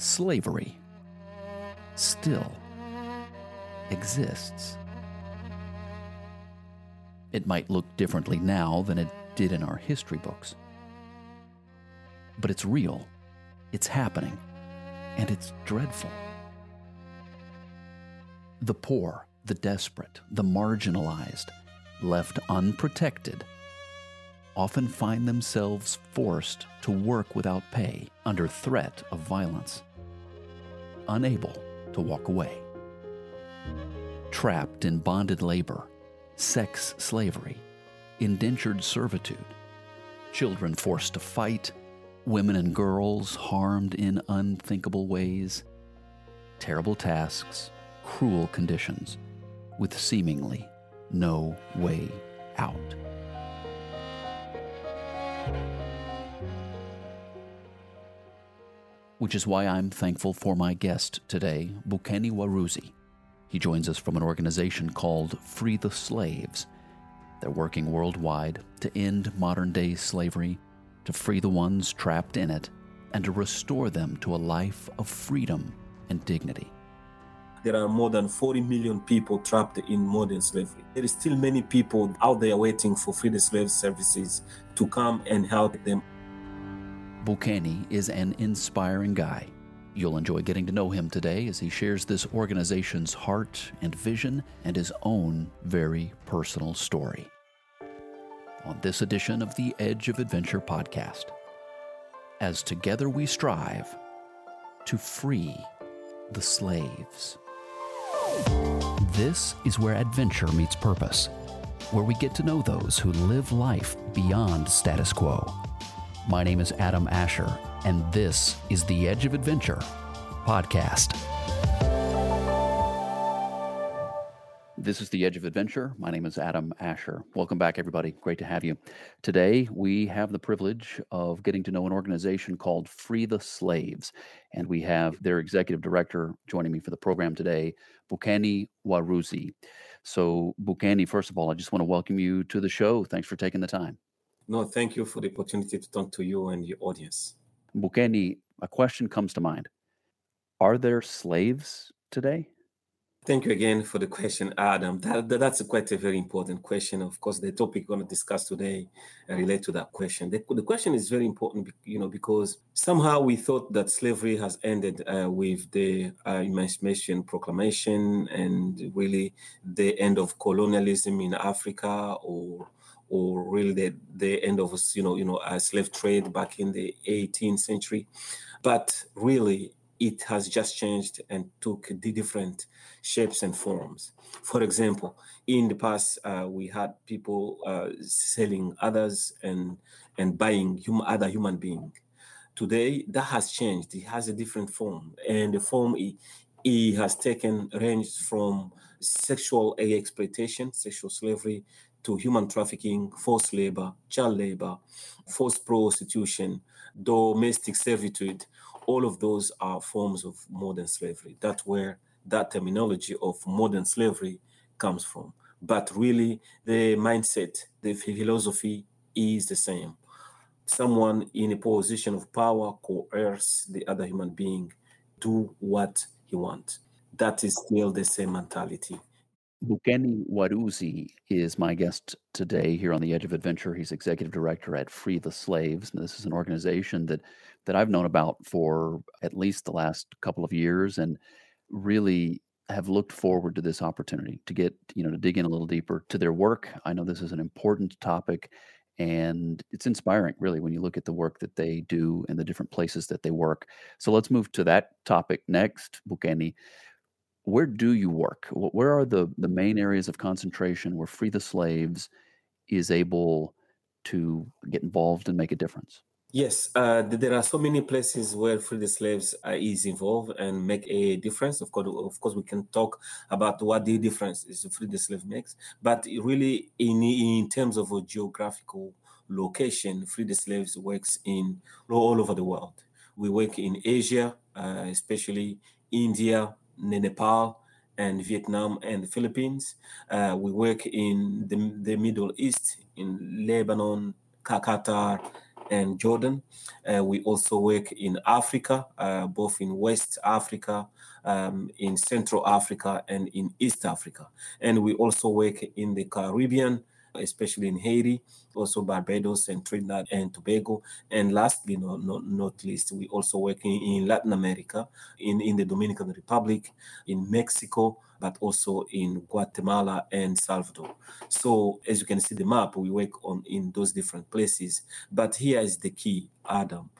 slavery still exists. It might look differently now than it did in our history books. But it's real, it's happening, and it's dreadful. The poor, the desperate, the marginalized, left unprotected, often find themselves forced to work without pay under threat of violence, unable to walk away. Trapped in bonded labor, sex slavery, indentured servitude, children forced to fight, women and girls harmed in unthinkable ways, terrible tasks, cruel conditions, with seemingly no way out. Which is why I'm thankful for my guest today, Bukeni Waruzi. He joins us from an organization called Free the Slaves. They're working worldwide to end modern day slavery, to free the ones trapped in it, and to restore them to a life of freedom and dignity. There are more than 40 million people trapped in modern slavery. There is still many people out there waiting for Free the Slave services to come and help them. Bukeni is an inspiring guy. You'll enjoy getting to know him today as he shares this organization's heart and vision and his own very personal story. On this edition of the Edge of Adventure podcast, as together we strive to free the slaves. This is where adventure meets purpose, where we get to know those who live life beyond status quo. My name is Adam Asher, and this is the Edge of Adventure podcast. This is the Edge of Adventure. My name is Adam Asher. Welcome back, everybody. Great to have you. Today, we have the privilege of getting to know an organization called Free the Slaves. And we have their executive director joining me for the program today, Bukeni Waruzi. So, Bukeni, first of all, I just want to welcome you to the show. Thanks for taking the time. No, thank you for the opportunity to talk to you and your audience. Bukeni, a question comes to mind Are there slaves today? Thank you again for the question, Adam. That, that, that's a quite a very important question. Of course, the topic we're going to discuss today uh, relate to that question. The, the, question is very important, you know, because somehow we thought that slavery has ended uh, with the uh, Emancipation Proclamation and really the end of colonialism in Africa, or or really the, the end of you know you know a slave trade back in the 18th century. But really, it has just changed and took the different shapes and forms. For example, in the past, uh, we had people uh, selling others and and buying other human being. Today, that has changed. It has a different form, and the form it, it has taken range from sexual exploitation, sexual slavery, to human trafficking, forced labor, child labor, forced prostitution, domestic servitude, all of those are forms of modern slavery. That's where that terminology of modern slavery comes from. But really, the mindset, the philosophy is the same. Someone in a position of power coerce the other human being, do what he wants. That is still the same mentality. Bukeni Waruzi is my guest today here on the Edge of Adventure. He's executive director at Free the Slaves. And this is an organization that that I've known about for at least the last couple of years, and really have looked forward to this opportunity to get you know to dig in a little deeper to their work. I know this is an important topic, and it's inspiring really when you look at the work that they do and the different places that they work. So let's move to that topic next, Bukeni where do you work? Where are the the main areas of concentration where Free the Slaves is able to get involved and make a difference? Yes, uh, there are so many places where Free the Slaves uh, is involved and make a difference. Of course, of course, we can talk about what the difference is Free the Slave makes, but really, in in terms of a geographical location, Free the Slaves works in all over the world. We work in Asia, uh, especially India, Nepal and Vietnam and the Philippines. Uh, we work in the, the Middle East, in Lebanon, Qatar, and Jordan. Uh, we also work in Africa, uh, both in West Africa, um, in Central Africa, and in East Africa. And we also work in the Caribbean, Uh, especially in Haiti, also Barbados and Trinidad and Tobago. And lastly, no, not least, we also work in, in Latin America, in, in the Dominican Republic, in Mexico, but also in Guatemala and Salvador. So as you can see the map, we work on in those different places. But here is the key, Adam.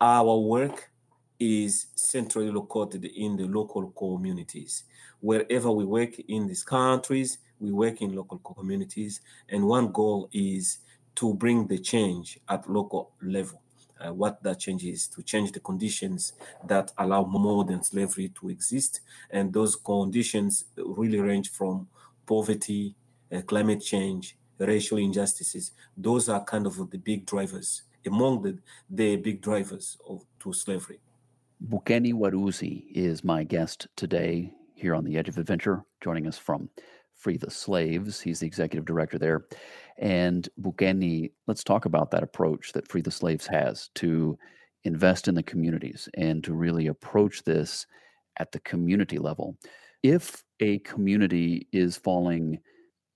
Our work is centrally located in the local communities. Wherever we work in these countries, we work in local communities, and one goal is to bring the change at local level. Uh, what that change is to change the conditions that allow modern slavery to exist. And those conditions really range from poverty, uh, climate change, racial injustices. Those are kind of the big drivers, among the, the big drivers of to slavery. Bukeni Waruzi is my guest today here on the Edge of Adventure, joining us from Free the Slaves. He's the executive director there. And Bukeni, let's talk about that approach that Free the Slaves has to invest in the communities and to really approach this at the community level. If a community is falling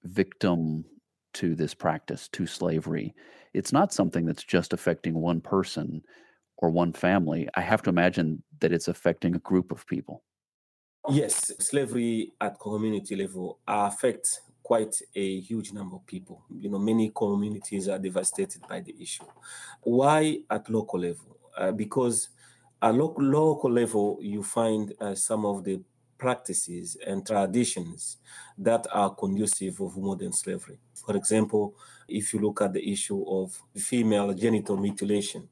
victim to this practice, to slavery, it's not something that's just affecting one person or one family. I have to imagine that it's affecting a group of people. Yes, slavery at community level affects quite a huge number of people. You know, many communities are devastated by the issue. Why at local level? Uh, because at lo- local level, you find uh, some of the practices and traditions that are conducive of modern slavery. For example, if you look at the issue of female genital mutilation,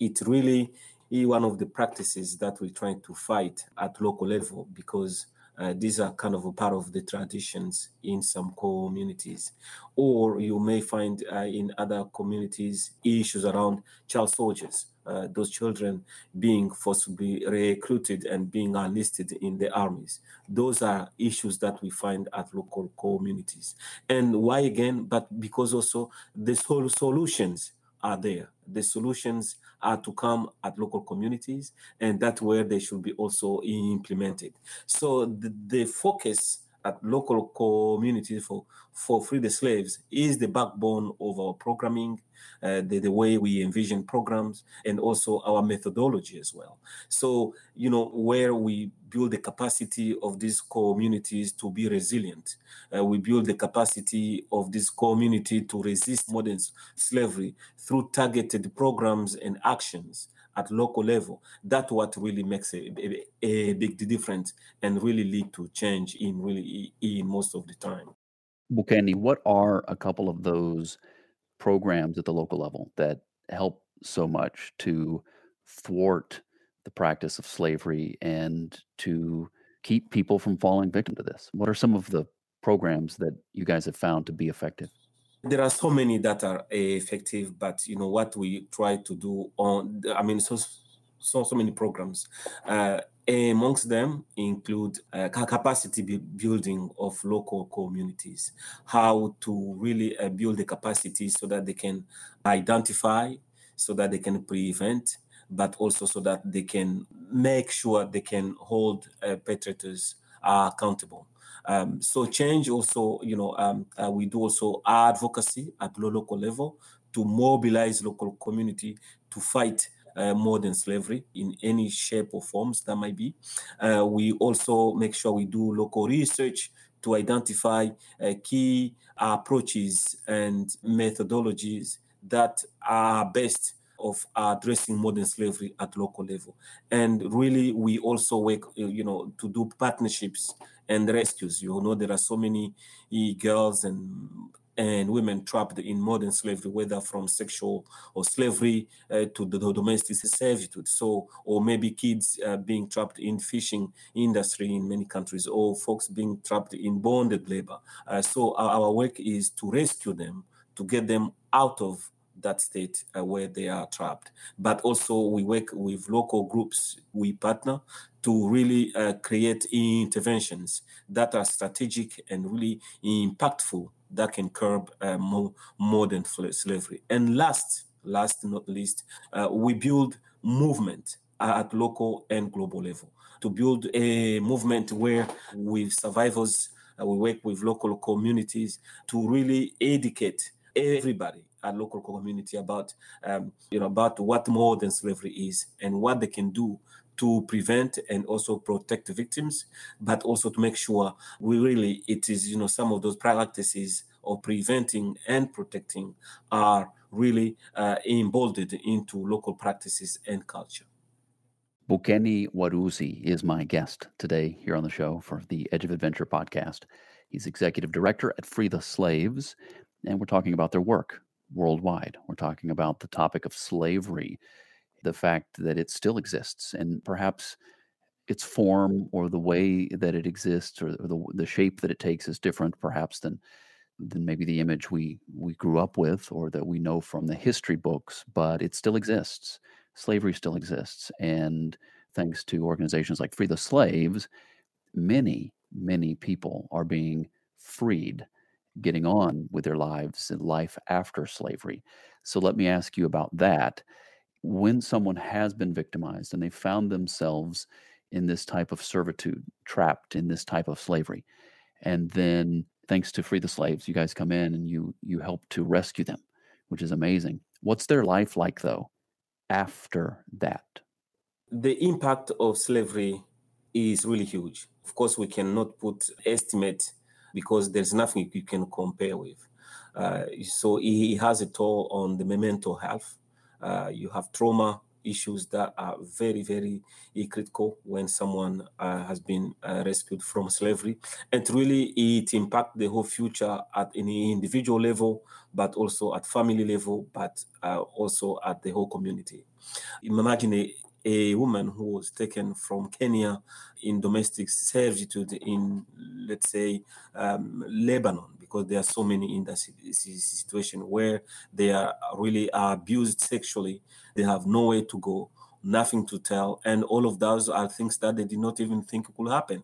it really one of the practices that we're trying to fight at local level because uh, these are kind of a part of the traditions in some communities. Or you may find uh, in other communities issues around child soldiers, uh, those children being forcibly recruited and being enlisted in the armies. Those are issues that we find at local communities. And why again? But because also the solutions are there. The solutions are to come at local communities, and that's where they should be also implemented. So the, the focus at local communities for, for Free the Slaves is the backbone of our programming, uh, the, the way we envision programs, and also our methodology as well. So, you know, where we build the capacity of these communities to be resilient, uh, we build the capacity of this community to resist modern slavery through targeted programs and actions at local level, that's what really makes a, a, a, big difference and really lead to change in really in most of the time. Bukeni, what are a couple of those programs at the local level that help so much to thwart the practice of slavery and to keep people from falling victim to this? What are some of the programs that you guys have found to be effective? There are so many that are effective, but you know what we try to do on. I mean, so so so many programs. Uh, amongst them include uh, capacity building of local communities, how to really uh, build the capacity so that they can identify, so that they can prevent, but also so that they can make sure they can hold uh, perpetrators accountable. Um, so change also, you know, um, uh, we do also advocacy at local level to mobilize local community to fight uh, modern slavery in any shape or forms that might be. Uh, we also make sure we do local research to identify uh, key approaches and methodologies that are best of addressing modern slavery at local level. And really, we also work, uh, you know, to do partnerships and rescues. You know, there are so many girls and and women trapped in modern slavery, whether from sexual or slavery uh, to the, the, domestic servitude. So, or maybe kids uh, being trapped in fishing industry in many countries, or folks being trapped in bonded labor. Uh, so, our, our work is to rescue them, to get them out of that state uh, where they are trapped. But also, we work with local groups, we partner to really uh, create interventions that are strategic and really impactful that can curb uh, more modern slavery. And last, last not least, uh, we build movement at local and global level to build a movement where with survivors, uh, we work with local communities to really educate everybody at local community about um, you know about what modern slavery is and what they can do to prevent and also protect victims, but also to make sure we really it is you know some of those practices of preventing and protecting are really uh, emboldened into local practices and culture. Bukeni Waruzi is my guest today here on the show for the Edge of Adventure podcast. He's executive director at Free the Slaves, and we're talking about their work worldwide. We're talking about the topic of slavery, the fact that it still exists, and perhaps its form or the way that it exists or the, the shape that it takes is different, perhaps, than than maybe the image we we grew up with or that we know from the history books. But it still exists. Slavery still exists, and thanks to organizations like Free the Slaves, many many people are being freed getting on with their lives and life after slavery. So let me ask you about that. When someone has been victimized and they found themselves in this type of servitude, trapped in this type of slavery, and then thanks to Free the Slaves, you guys come in and you you help to rescue them, which is amazing. What's their life like though after that? The impact of slavery is really huge. Of course, we cannot put estimate because there's nothing you can compare with. Uh, so he has a toll on the mental health. Uh, you have trauma issues that are very, very critical when someone uh, has been uh, rescued from slavery. And really, it impacts the whole future at any individual level, but also at family level, but uh, also at the whole community. Imagine a, a woman who was taken from Kenya in domestic servitude in, let's say, um, Lebanon, because there are so many in that situation where they are really are abused sexually. They have nowhere to go, nothing to tell, and all of those are things that they did not even think could happen.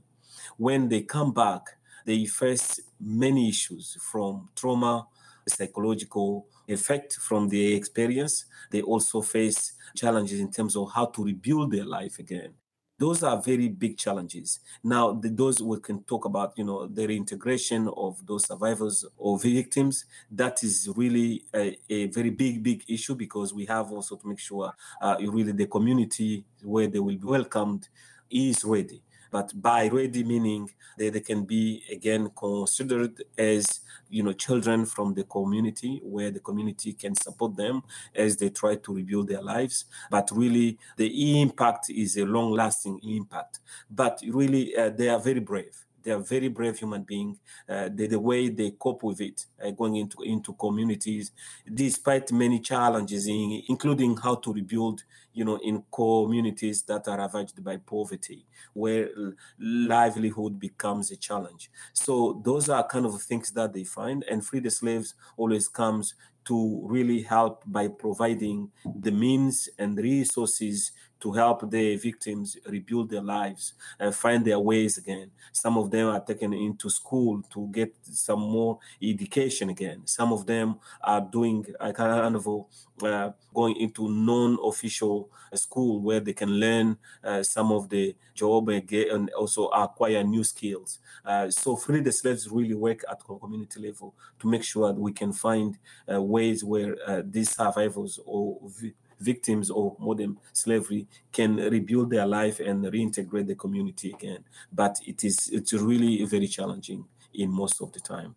When they come back, they face many issues from trauma, psychological effect from the experience. They also face challenges in terms of how to rebuild their life again. Those are very big challenges. Now, the, those we can talk about, you know, the reintegration of those survivors or victims. That is really a, a very big, big issue because we have also to make sure uh, really the community where they will be welcomed is ready but by ready meaning they, they can be again considered as you know children from the community where the community can support them as they try to rebuild their lives. But really the impact is a long lasting impact. But really uh, they are very brave they are very brave human beings. Uh, the, the, way they cope with it, uh, going into into communities, despite many challenges, in, including how to rebuild, you know, in communities that are ravaged by poverty, where livelihood becomes a challenge. So those are kind of things that they find, and free the slaves always comes to really help by providing the means and resources to help the victims rebuild their lives and find their ways again. Some of them are taken into school to get some more education again. Some of them are doing a kind of uh, going into non-official school where they can learn uh, some of the job and, and also acquire new skills. Uh, so free the slaves really work at community level to make sure that we can find uh, ways where uh, these survivors or victims of modern slavery can rebuild their life and reintegrate the community again. But it is it's really very challenging in most of the time.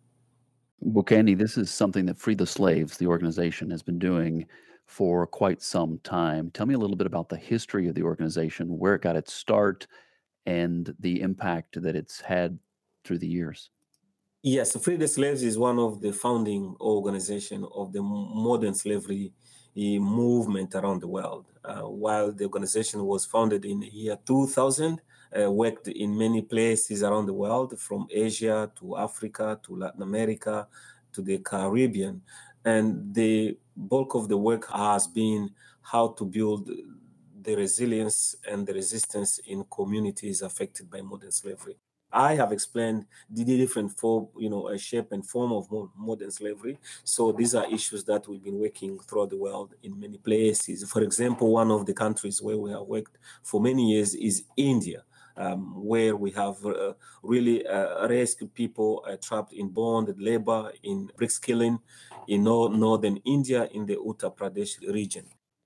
Bukeni, this is something that Free the Slaves, the organization, has been doing for quite some time. Tell me a little bit about the history of the organization, where it got its start, and the impact that it's had through the years. Yes, Free the Slaves is one of the founding organization of the modern slavery movement around the world. Uh, while the organization was founded in the year 2000, uh, worked in many places around the world, from Asia to Africa to Latin America to the Caribbean. And the bulk of the work has been how to build the resilience and the resistance in communities affected by modern slavery. I have explained the different form, you know, shape and form of modern slavery. So these are issues that we've been working throughout the world in many places. For example, one of the countries where we have worked for many years is India. Um, where we have uh, really uh, rescued people uh, trapped in bonded labor, in brick kilns, in northern India, in the Uttar Pradesh region.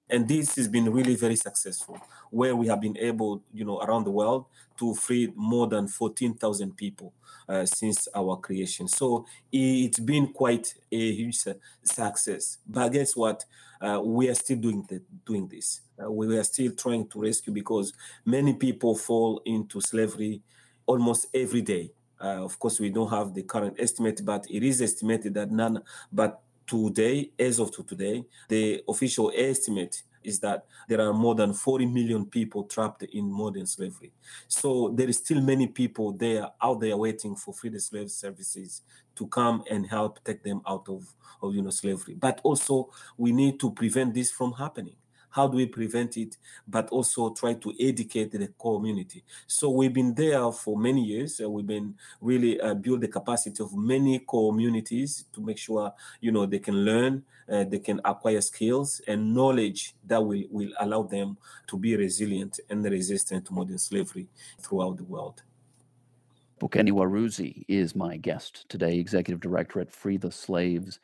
And this has been really very successful, where we have been able, you know, around the world to free more than 14,000 people uh, since our creation. So it's been quite a huge success. But guess what? Uh, we are still doing the, doing this. Uh, we are still trying to rescue because many people fall into slavery almost every day. Uh, of course, we don't have the current estimate, but it is estimated that none, but today, as of today, the official estimate is that there are more than 40 million people trapped in modern slavery. So there is still many people there out there waiting for Free the Slave services to come and help take them out of, of you know slavery. But also we need to prevent this from happening how do we prevent it but also try to educate the community so we've been there for many years we've been really uh, build the capacity of many communities to make sure you know they can learn uh, they can acquire skills and knowledge that will, will allow them to be resilient and resistant to modern slavery throughout the world Bukeni Waruzi is my guest today, Executive Director at Free the Slaves.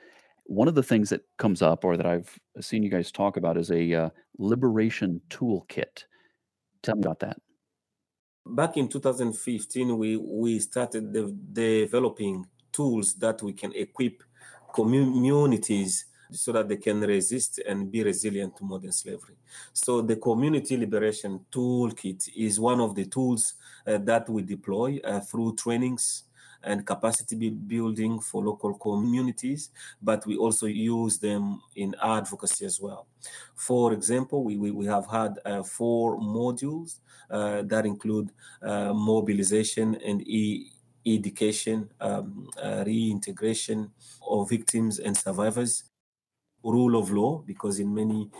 One of the things that comes up or that I've seen you guys talk about is a uh, liberation toolkit. Tell me about that. Back in 2015, we, we started de- developing tools that we can equip communities so that they can resist and be resilient to modern slavery. So the community liberation toolkit is one of the tools uh, that we deploy uh, through trainings, and capacity building for local communities, but we also use them in advocacy as well. For example, we, we, we have had uh, four modules uh, that include uh, mobilization and e- education, um, uh, reintegration of victims and survivors, rule of law because in many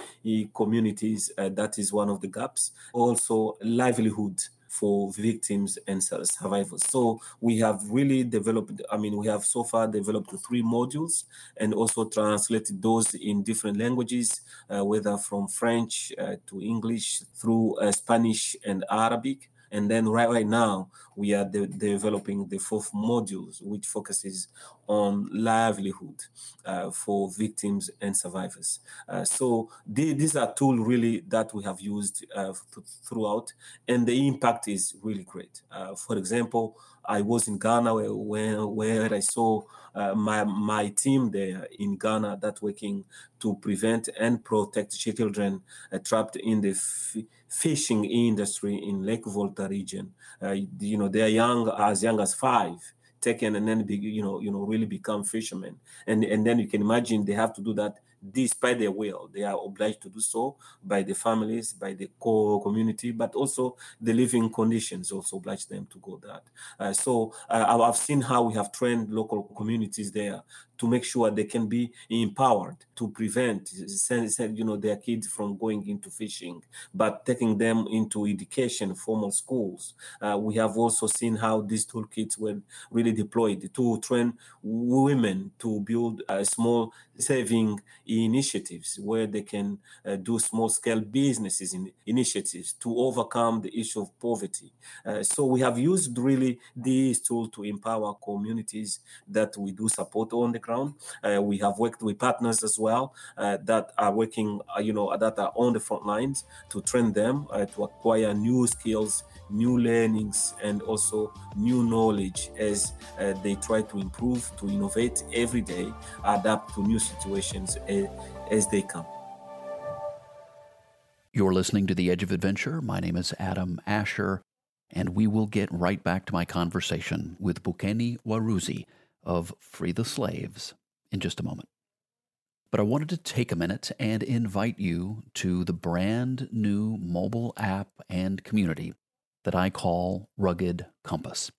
communities uh, that is one of the gaps also livelihood for victims and survivors. So we have really developed, I mean, we have so far developed three modules and also translated those in different languages, uh, whether from French uh, to English through uh, Spanish and Arabic. And then right, right now, we are de- developing the fourth modules, which focuses on livelihood uh, for victims and survivors. Uh, so the, these are tools really that we have used uh, th- throughout, and the impact is really great. Uh, for example, I was in Ghana where, where, where I saw uh, my my team there in Ghana that working to prevent and protect children uh, trapped in the f- fishing industry in Lake Volta region. Uh, you know, they are young as young as five taken and then be, you know you know really become fishermen and and then you can imagine they have to do that despite their will. They are obliged to do so by the families, by the core community, but also the living conditions also oblige them to go that. Uh, so uh, I've seen how we have trained local communities there to make sure they can be empowered to prevent you know their kids from going into fishing but taking them into education formal schools. Uh, we have also seen how these toolkits were really deployed to train women to build small saving initiatives where they can uh, do small scale businesses in initiatives to overcome the issue of poverty. Uh, so we have used really these tools to empower communities that we do support on the ground background. Uh, we have worked with partners as well uh, that are working, uh, you know, that are on the front lines to train them to acquire new skills, new learnings, and also new knowledge as they try to improve, to innovate every day, adapt to new situations as they come. You're listening to The Edge of Adventure. My name is Adam Asher, and we will get right back to my conversation with Bukeni Waruzi of Free the Slaves in just a moment. But I wanted to take a minute and invite you to the brand new mobile app and community that I call Rugged Compass.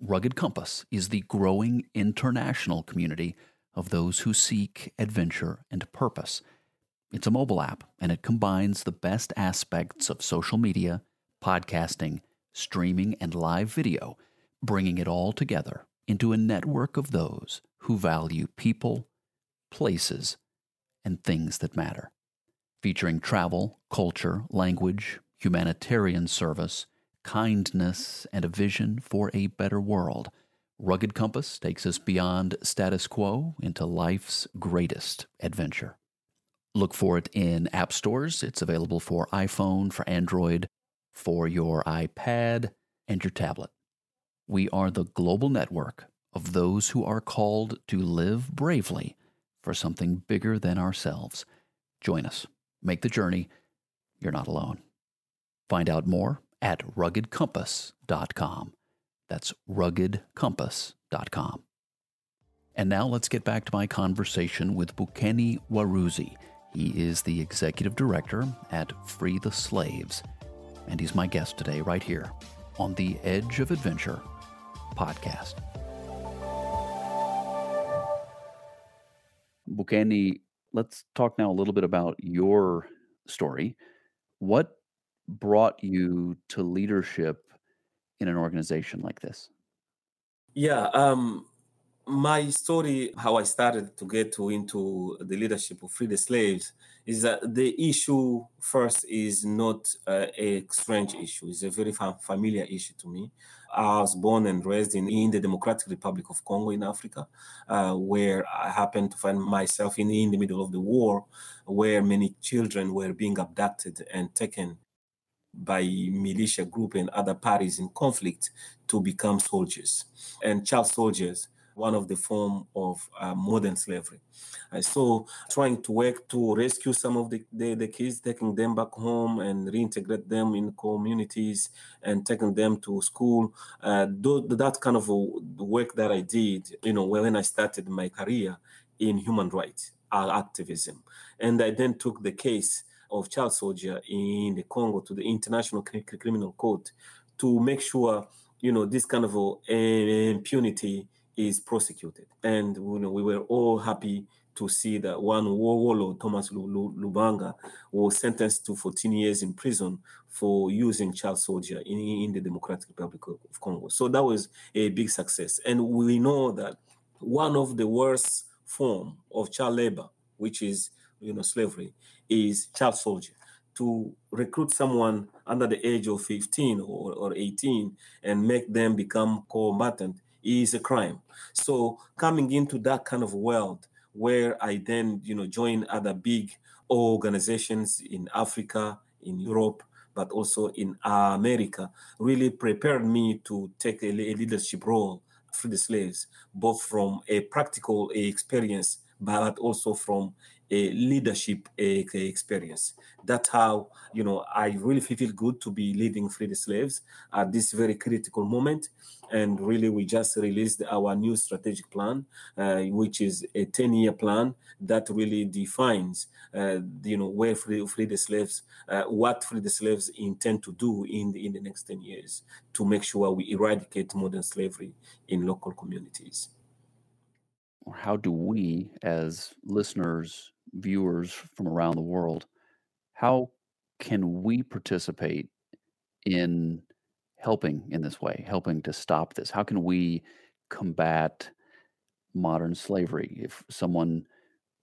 Rugged Compass is the growing international community of those who seek adventure and purpose. It's a mobile app and it combines the best aspects of social media, podcasting, streaming, and live video bringing it all together into a network of those who value people, places, and things that matter. Featuring travel, culture, language, humanitarian service, kindness, and a vision for a better world. Rugged Compass takes us beyond status quo into life's greatest adventure. Look for it in app stores. It's available for iPhone, for Android, for your iPad, and your tablet. We are the global network of those who are called to live bravely for something bigger than ourselves. Join us. Make the journey. You're not alone. Find out more at ruggedcompass.com. That's ruggedcompass.com. And now let's get back to my conversation with Bukeni Waruzi. He is the executive director at Free the Slaves, and he's my guest today, right here on the Edge of Adventure podcast. Bukeni, let's talk now a little bit about your story. What brought you to leadership in an organization like this? Yeah, um, my story, how I started to get to into the leadership of Free the Slaves, is that the issue first is not uh, a strange issue. It's a very fam- familiar issue to me. I was born and raised in, in the Democratic Republic of Congo in Africa, uh, where I happened to find myself in, in the middle of the war, where many children were being abducted and taken by militia group and other parties in conflict to become soldiers and child soldiers one of the form of uh, modern slavery. Uh, so trying to work to rescue some of the, the, the, kids, taking them back home and reintegrate them in communities and taking them to school. Uh, that kind of work that I did, you know, when I started my career in human rights uh, activism. And I then took the case of child soldier in the Congo to the International Criminal Court to make sure you know this kind of uh, impunity is prosecuted. And you know we were all happy to see that one warlord, Thomas Lubanga, was sentenced to 14 years in prison for using child soldier in, in the Democratic Republic of Congo. So that was a big success. And we know that one of the worst form of child labor, which is you know slavery, is child soldier to recruit someone under the age of 15 or, or 18 and make them become combatant is a crime. So coming into that kind of world where I then, you know, join other big organizations in Africa, in Europe, but also in America, really prepared me to take a, leadership role for the slaves, both from a practical experience, but also from leadership a, a experience. That's how you know I really feel good to be leading Free the Slaves at this very critical moment. And really, we just released our new strategic plan, uh, which is a 10-year plan that really defines, uh, you know, where Free, Free the Slaves, uh, what Free the Slaves intend to do in the, in the next 10 years to make sure we eradicate modern slavery in local communities. How do we, as listeners, viewers from around the world, how can we participate in helping in this way, helping to stop this? How can we combat modern slavery? If someone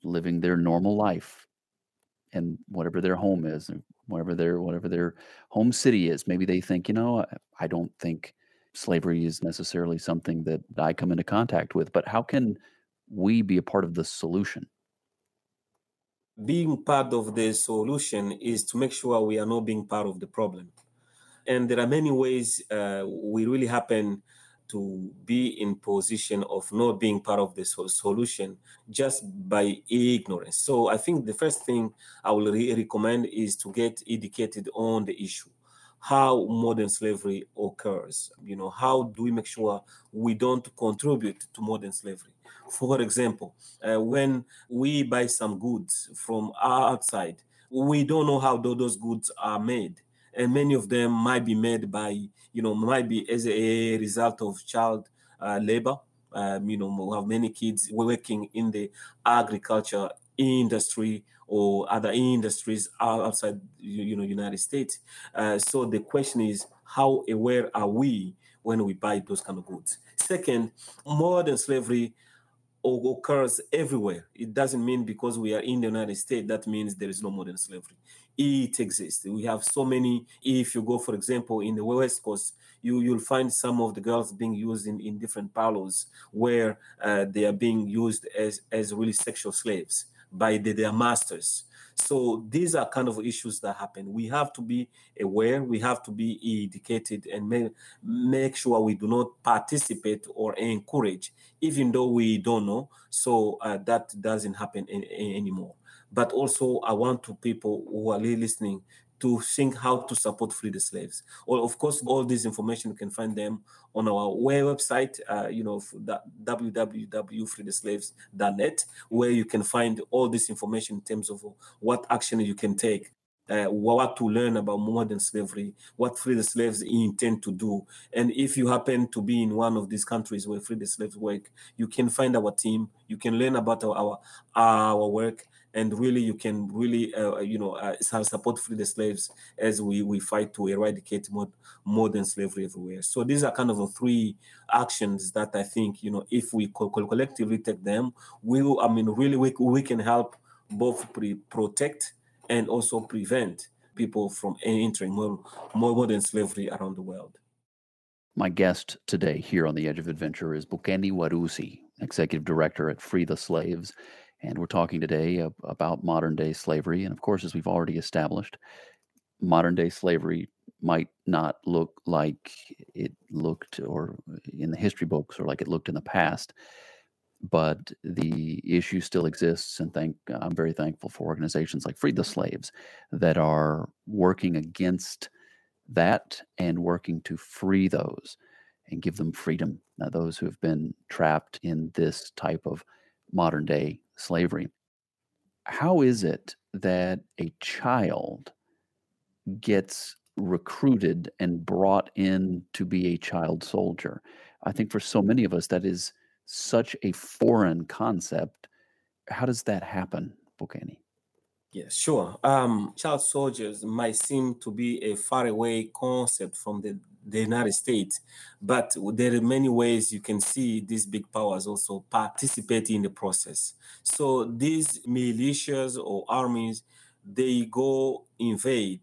living their normal life and whatever their home is, whatever their whatever their home city is, maybe they think, you know, I don't think slavery is necessarily something that I come into contact with, but how can we be a part of the solution? Being part of the solution is to make sure we are not being part of the problem. And there are many ways uh, we really happen to be in position of not being part of the solution just by ignorance. So I think the first thing I will re- recommend is to get educated on the issue how modern slavery occurs. You know, how do we make sure we don't contribute to modern slavery? For example, uh, when we buy some goods from outside, we don't know how those goods are made. And many of them might be made by, you know, might be as a result of child uh, labor. Um, you know, we have many kids working in the agriculture industry or other industries outside you know united states uh, so the question is how aware are we when we buy those kind of goods. Second, modern slavery occurs everywhere. It doesn't mean because we are in the United States that means there is no modern slavery. It exists. We have so many. If you go, for example, in the West Coast, you you'll find some of the girls being used in, in different parlors where uh, they are being used as as really sexual slaves by the, their masters. So these are kind of issues that happen. We have to be aware, we have to be educated and make, make sure we do not participate or encourage, even though we don't know. So uh, that doesn't happen in, in, anymore. But also, I want to people who are listening to think how to support free the slaves. Well, of course, all this information you can find them on our website, uh, you know, www.freetheslaves.net, where you can find all this information in terms of what action you can take. Uh, what to learn about modern slavery, what free the slaves intend to do. And if you happen to be in one of these countries where free the slaves work, you can find our team, you can learn about our, our, our work, and really you can really uh, you know uh, support free the slaves as we we fight to eradicate more modern slavery everywhere. So these are kind of the three actions that i think you know if we co- collectively take them we will, i mean really we, we can help both pre- protect and also prevent people from entering more, more modern slavery around the world. My guest today here on the edge of adventure is Bukeni Waruzi executive director at free the slaves and we're talking today about modern day slavery. And of course, as we've already established, modern day slavery might not look like it looked or in the history books or like it looked in the past but the issue still exists and thank i'm very thankful for organizations like free the slaves that are working against that and working to free those and give them freedom now those who have been trapped in this type of modern day slavery. How is it that a child gets recruited and brought in to be a child soldier? I think for so many of us, that is such a foreign concept. How does that happen, Bukeni? Yeah, sure. Um, child soldiers might seem to be a faraway concept from the the United States. But there are many ways you can see these big powers also participate in the process. So these militias or armies, they go invade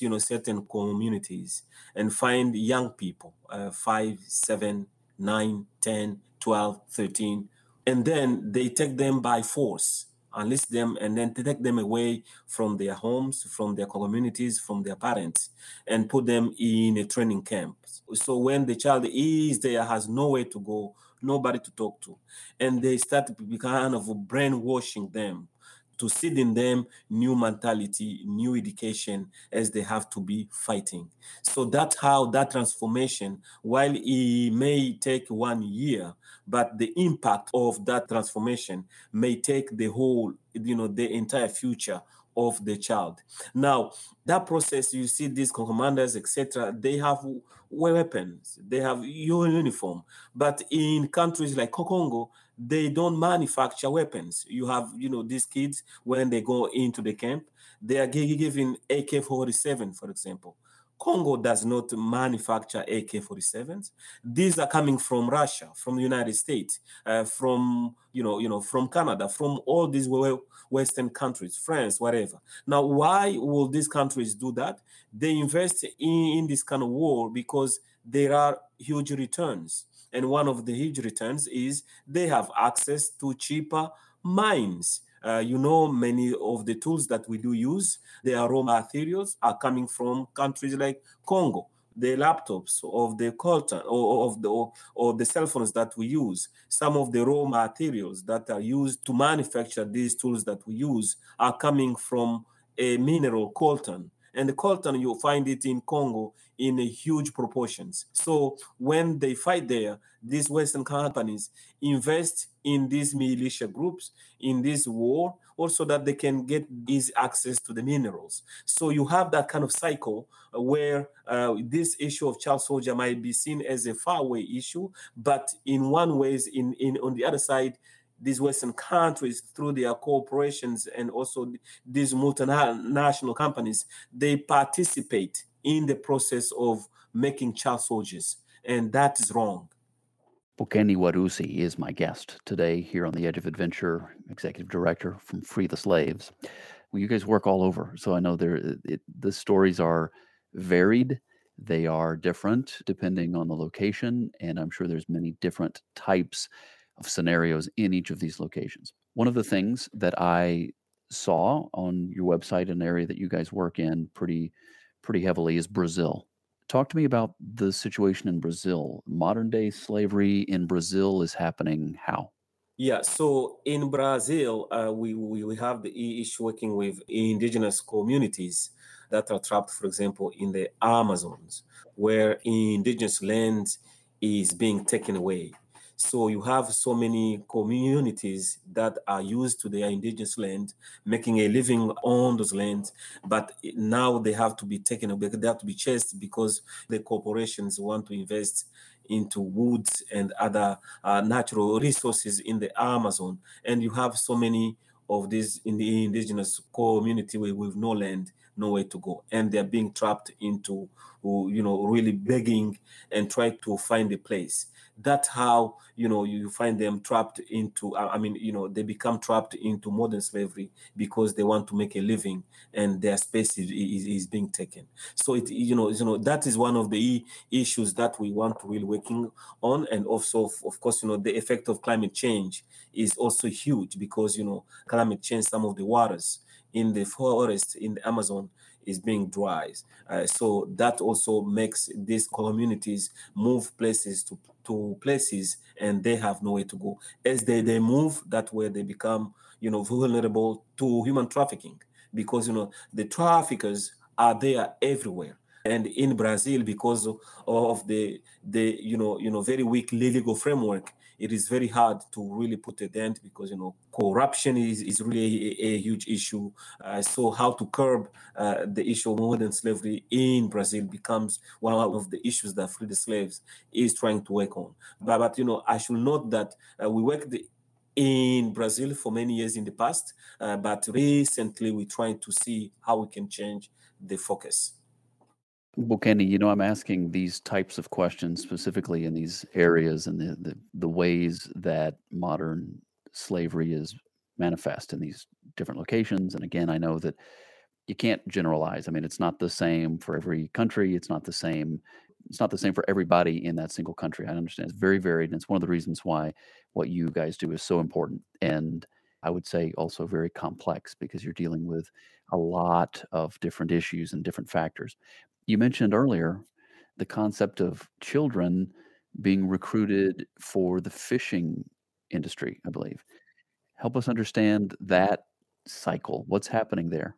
you know certain communities and find young people uh, 5 7 9 10 12 13 and then they take them by force enlist them and then take them away from their homes, from their communities, from their parents, and put them in a training camp. So when the child is there, has nowhere to go, nobody to talk to, and they start to be kind of brainwashing them to seed in them new mentality, new education as they have to be fighting. So that's how that transformation, while it may take one year, but the impact of that transformation may take the whole, you know, the entire future of the child. Now, that process, you see these commanders, etc., they have weapons, they have your uniform. But in countries like Congo, they don't manufacture weapons. You have, you know, these kids when they go into the camp, they are given AK-47, for example. Congo does not manufacture AK-47s. These are coming from Russia, from the United States, uh, from you know, you know, from Canada, from all these Western countries, France, whatever. Now, why will these countries do that? They invest in, in this kind of war because there are huge returns. And one of the huge returns is they have access to cheaper mines. Uh, you know, many of the tools that we do use, their raw materials are coming from countries like Congo. The laptops of the coltan or of the or, or the cell phones that we use, some of the raw materials that are used to manufacture these tools that we use are coming from a mineral coltan and the coltan, you find it in Congo in huge proportions. So when they fight there, these Western companies invest in these militia groups in this war, also that they can get easy access to the minerals. So you have that kind of cycle where uh, this issue of child soldier might be seen as a faraway issue, but in one ways, in, in on the other side, these Western countries through their corporations and also these multinational companies, they participate in the process of making child soldiers. and that is wrong. Bukeni Waruzi is my guest today here on the Edge of Adventure, executive director from Free the Slaves. Well, you guys work all over, so I know there the stories are varied. They are different depending on the location, and I'm sure there's many different types of scenarios in each of these locations. One of the things that I saw on your website, an area that you guys work in pretty pretty heavily, is Brazil. Talk to me about the situation in Brazil. Modern day slavery in Brazil is happening how? Yeah, so in Brazil, uh, we, we, we have the issue working with indigenous communities that are trapped, for example, in the Amazons, where indigenous land is being taken away. So you have so many communities that are used to their indigenous land, making a living on those lands, but now they have to be taken away. They have to be chased because the corporations want to invest into woods and other uh, natural resources in the Amazon. And you have so many of these in the indigenous community with, with no land, nowhere to go, and they're being trapped into, you know, really begging and try to find a place. That's how you know you find them trapped into i mean you know they become trapped into modern slavery because they want to make a living and their space is, is, is being taken. So it you know you know that is one of the issues that we want to really working on. And also of course you know the effect of climate change is also huge because you know climate change some of the waters in the forest in the amazon is being dry. Uh, so that also makes these communities move places to, to places and they have nowhere to go. As they, they move, that way they become, you know, vulnerable to human trafficking because, you know, the traffickers are there everywhere and in Brazil because of the the you know you know very weak legal framework it is very hard to really put a dent because you know corruption is, is really a, a huge issue. Uh, so how to curb uh, the issue of modern slavery in Brazil becomes one of the issues that Free the Slaves is trying to work on. But, but you know I should note that uh, we worked in Brazil for many years in the past, uh, but recently we're trying to see how we can change the focus. Well, Kenny, you know, I'm asking these types of questions specifically in these mm-hmm. areas and the, the, the ways that modern slavery is manifest in these different locations. And again, I know that you can't generalize. I mean, it's not the same for every country. It's not the same. It's not the same for everybody in that single country. I understand it's very varied, and it's one of the reasons why what you guys do is so important. And I would say also very complex because you're dealing with a lot of different issues and different factors. You mentioned earlier the concept of children being recruited for the fishing industry, I believe. Help us understand that cycle. What's happening there?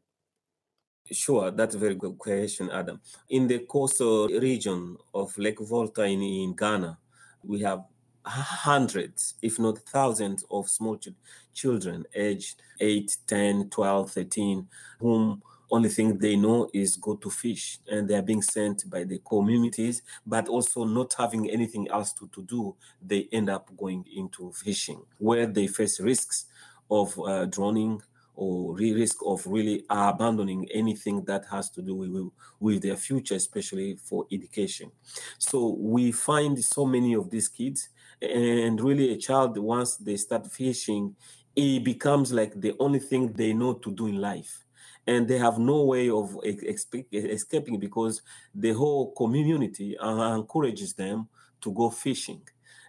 Sure, that's a very good question, Adam. In the coastal region of Lake Volta in, in Ghana, we have hundreds, if not thousands, of small ch- children aged 8, 10, 12, 13, whom only thing they know is go to fish and they're being sent by the communities but also not having anything else to, to do they end up going into fishing where they face risks of uh, drowning or risk of really abandoning anything that has to do with, with their future, especially for education. So we find so many of these kids, and really a child, once they start fishing, it becomes like the only thing they know to do in life and they have no way of escaping because the whole community uh, encourages them to go fishing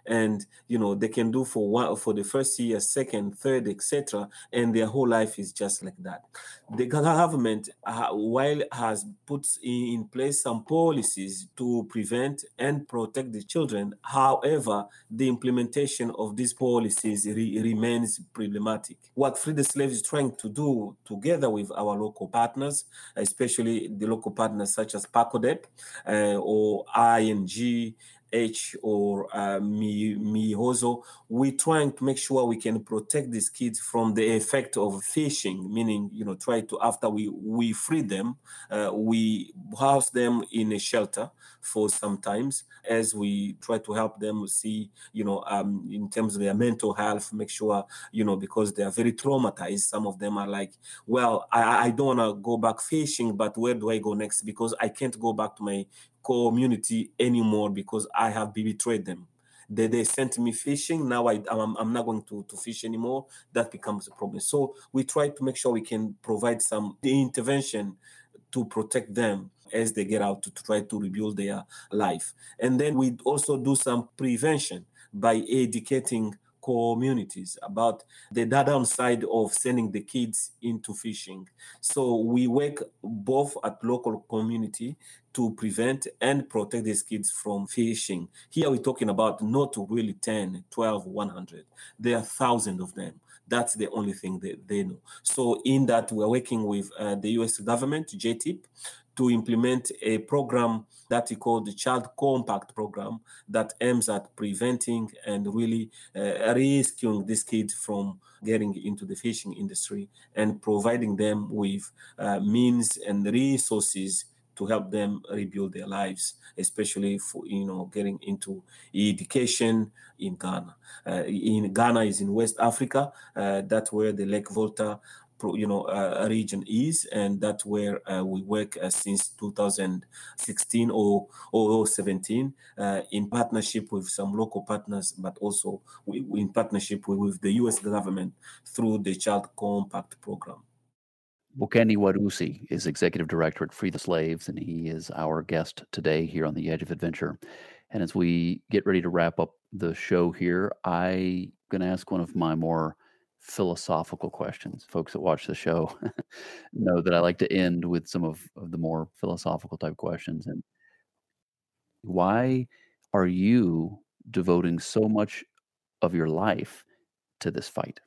and you know they can do for one for the first year second third etc and their whole life is just like that. The government uh, while has put in place some policies to prevent and protect the children however the implementation of these policies re- remains problematic. What free the slaves is trying to do together with our local partners especially the local partners such as PACODEP uh, or ing H or uh, Mihozo, we're trying to make sure we can protect these kids from the effect of fishing, meaning, you know, try to, after we, we free them, uh, we house them in a shelter for sometimes as we try to help them see, you know, um, in terms of their mental health, make sure, you know, because they are very traumatized. Some of them are like, well, I, I don't want to go back fishing, but where do I go next? Because I can't go back to my community anymore because I have betrayed them. They, they sent me fishing. Now I, I'm, I'm not going to, to fish anymore. That becomes a problem. So we try to make sure we can provide some intervention to protect them as they get out to, try to rebuild their life. And then we also do some prevention by educating communities about the downside of sending the kids into fishing. So we work both at local community to prevent and protect these kids from fishing. Here we're talking about not really 10, 12, 100. There are thousands of them. That's the only thing that they know. So in that, we're working with uh, the U.S. government, JTIP, to implement a program that we call the Child Compact Program that aims at preventing and really uh, rescuing these kids from getting into the fishing industry and providing them with uh, means and resources to help them rebuild their lives, especially for you know getting into education in Ghana. Uh, in Ghana is in West Africa. Uh, that's where the Lake Volta you know uh, region is and that's where uh, we work uh, since 2016 or, or 17 uh, in partnership with some local partners but also we, in partnership with, with, the US government through the Child Compact program. Bukeni Waruzi is executive director at Free the Slaves, and he is our guest today here on the Edge of Adventure. And as we get ready to wrap up the show here, I'm going to ask one of my more philosophical questions. Folks that watch the show know that I like to end with some of, of the more philosophical type questions. And why are you devoting so much of your life to this fight?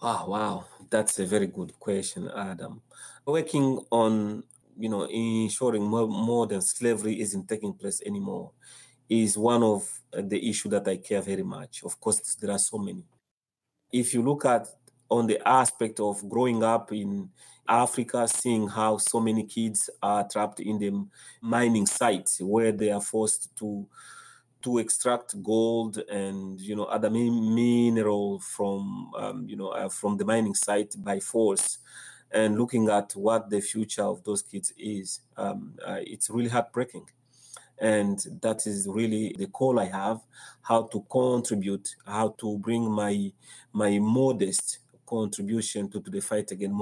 Oh, wow. That's a very good question, Adam. Working on, you know, ensuring more, modern slavery isn't taking place anymore is one of uh, the issue that I care very much. Of course, there are so many if you look at on the aspect of growing up in Africa, seeing how so many kids are trapped in the mining sites where they are forced to to extract gold and you know other mineral from um, you know uh, from the mining site by force and looking at what the future of those kids is um, uh, it's really heartbreaking and that is really the call i have how to contribute how to bring my my modest contribution to, to the fight against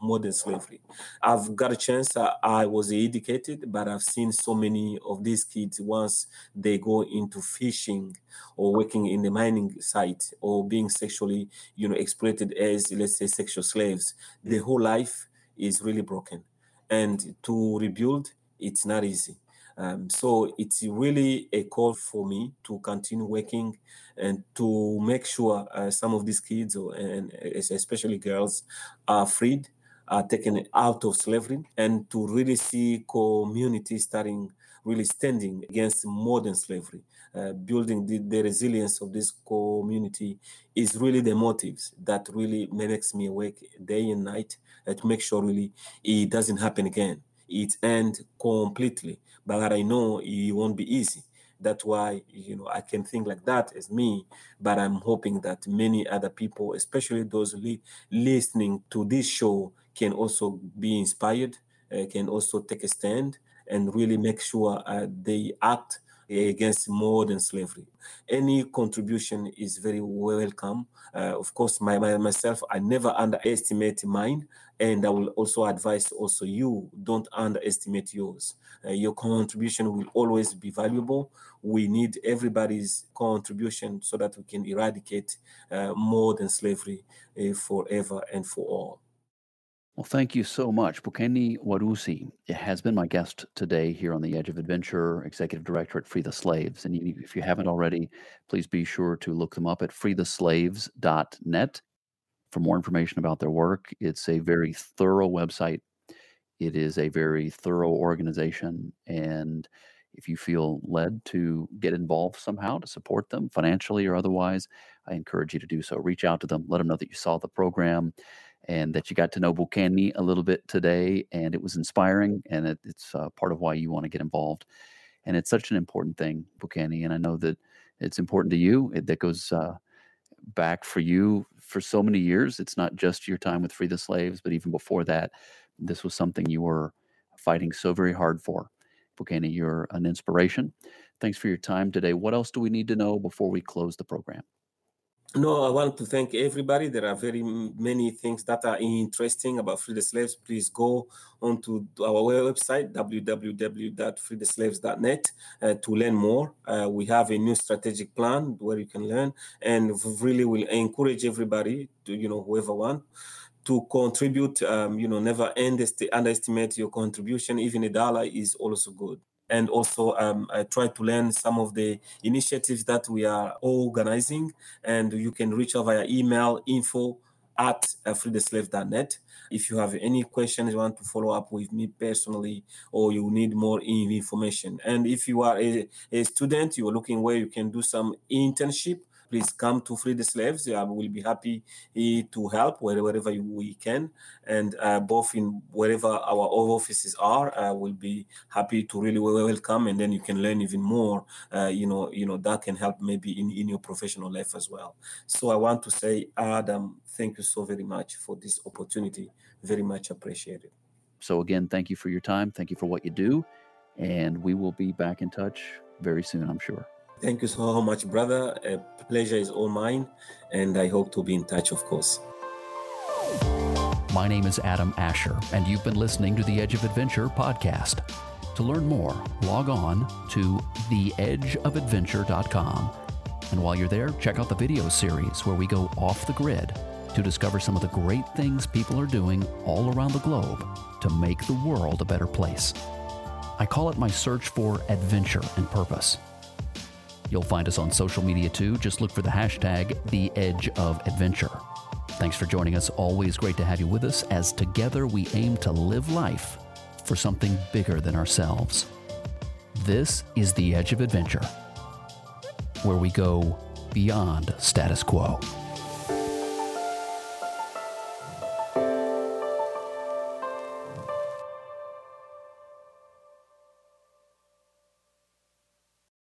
modern slavery. I've got a chance. I, I, was educated, but I've seen so many of these kids once they go into fishing or working in the mining site or being sexually, you know, exploited as let's say sexual slaves. The whole life is really broken, and to rebuild, it's not easy. Um, so it's really a call for me to continue working and to make sure uh, some of these kids, and especially girls, are freed, are taken out of slavery, and to really see communities starting really standing against modern slavery. Uh, building the, the, resilience of this community is really the motives that really makes me awake day and night uh, to make sure really it doesn't happen again. It end completely but I know it won't be easy. That's why you know I can think like that as me, but I'm hoping that many other people, especially those li- listening to this show, can also be inspired, uh, can also take a stand, and really make sure uh, they act against modern slavery. Any contribution is very welcome. Uh, of course, my, my, myself, I never underestimate mine, and I will also advise also you don't underestimate yours. Uh, your contribution will always be valuable. We need everybody's contribution so that we can eradicate uh, modern slavery uh, forever and for all. Well, thank you so much. Bukeni Waruzi has been my guest today here on the Edge of Adventure, Executive Director at Free the Slaves. And if you haven't already, please be sure to look them up at freetheslaves.net for more information about their work. It's a very thorough website, it is a very thorough organization. And if you feel led to get involved somehow to support them financially or otherwise, I encourage you to do so. Reach out to them, let them know that you saw the program and that you got to know Bukeni a little bit today, and it was inspiring, and it, it's uh, part of why you want to get involved. And it's such an important thing, Bukeni, and I know that it's important to you. It, that goes uh, back for you for so many years. It's not just your time with Free the Slaves, but even before that, this was something you were fighting so very hard for. Bukeni, you're an inspiration Thanks for your time today. What else do we need to know before we close the program? No, I want to thank everybody. There are very many things that are interesting about Free the Slaves. Please go onto our website, www.freetheslaves.net, uh, to learn more. Uh, we have a new strategic plan where you can learn, and really will encourage everybody to, you know, whoever want to contribute. Um, you know, never underestimate your contribution. Even a dollar is also good and also um, I try to learn some of the initiatives that we are organizing. And you can reach out via email info at freetheslave.net. If you have any questions, you want to follow up with me personally, or you need more information. And if you are a, a student, you are looking where you can do some internship, please come to Free the Slaves. I will be happy eh, to help wherever we can. And uh, both in wherever our offices are, uh, we'll be happy to really welcome. And then you can learn even more. Uh, you know, you know that can help maybe in, in your professional life as well. So I want to say, Adam, thank you so very much for this opportunity. Very much appreciated. So again, thank you for your time. Thank you for what you do. And we will be back in touch very soon, I'm sure. Thank you so much, brother. A pleasure is all mine, and I hope to be in touch, of course. My name is Adam Asher, and you've been listening to the Edge of Adventure podcast. To learn more, log on to theedgeofadventure.com. And while you're there, check out the video series where we go off the grid to discover some of the great things people are doing all around the globe to make the world a better place. I call it my search for adventure and purpose. You'll find us on social media too. Just look for the hashtag The Edge of Adventure. Thanks for joining us. Always great to have you with us as together we aim to live life for something bigger than ourselves. This is The Edge of Adventure, where we go beyond status quo.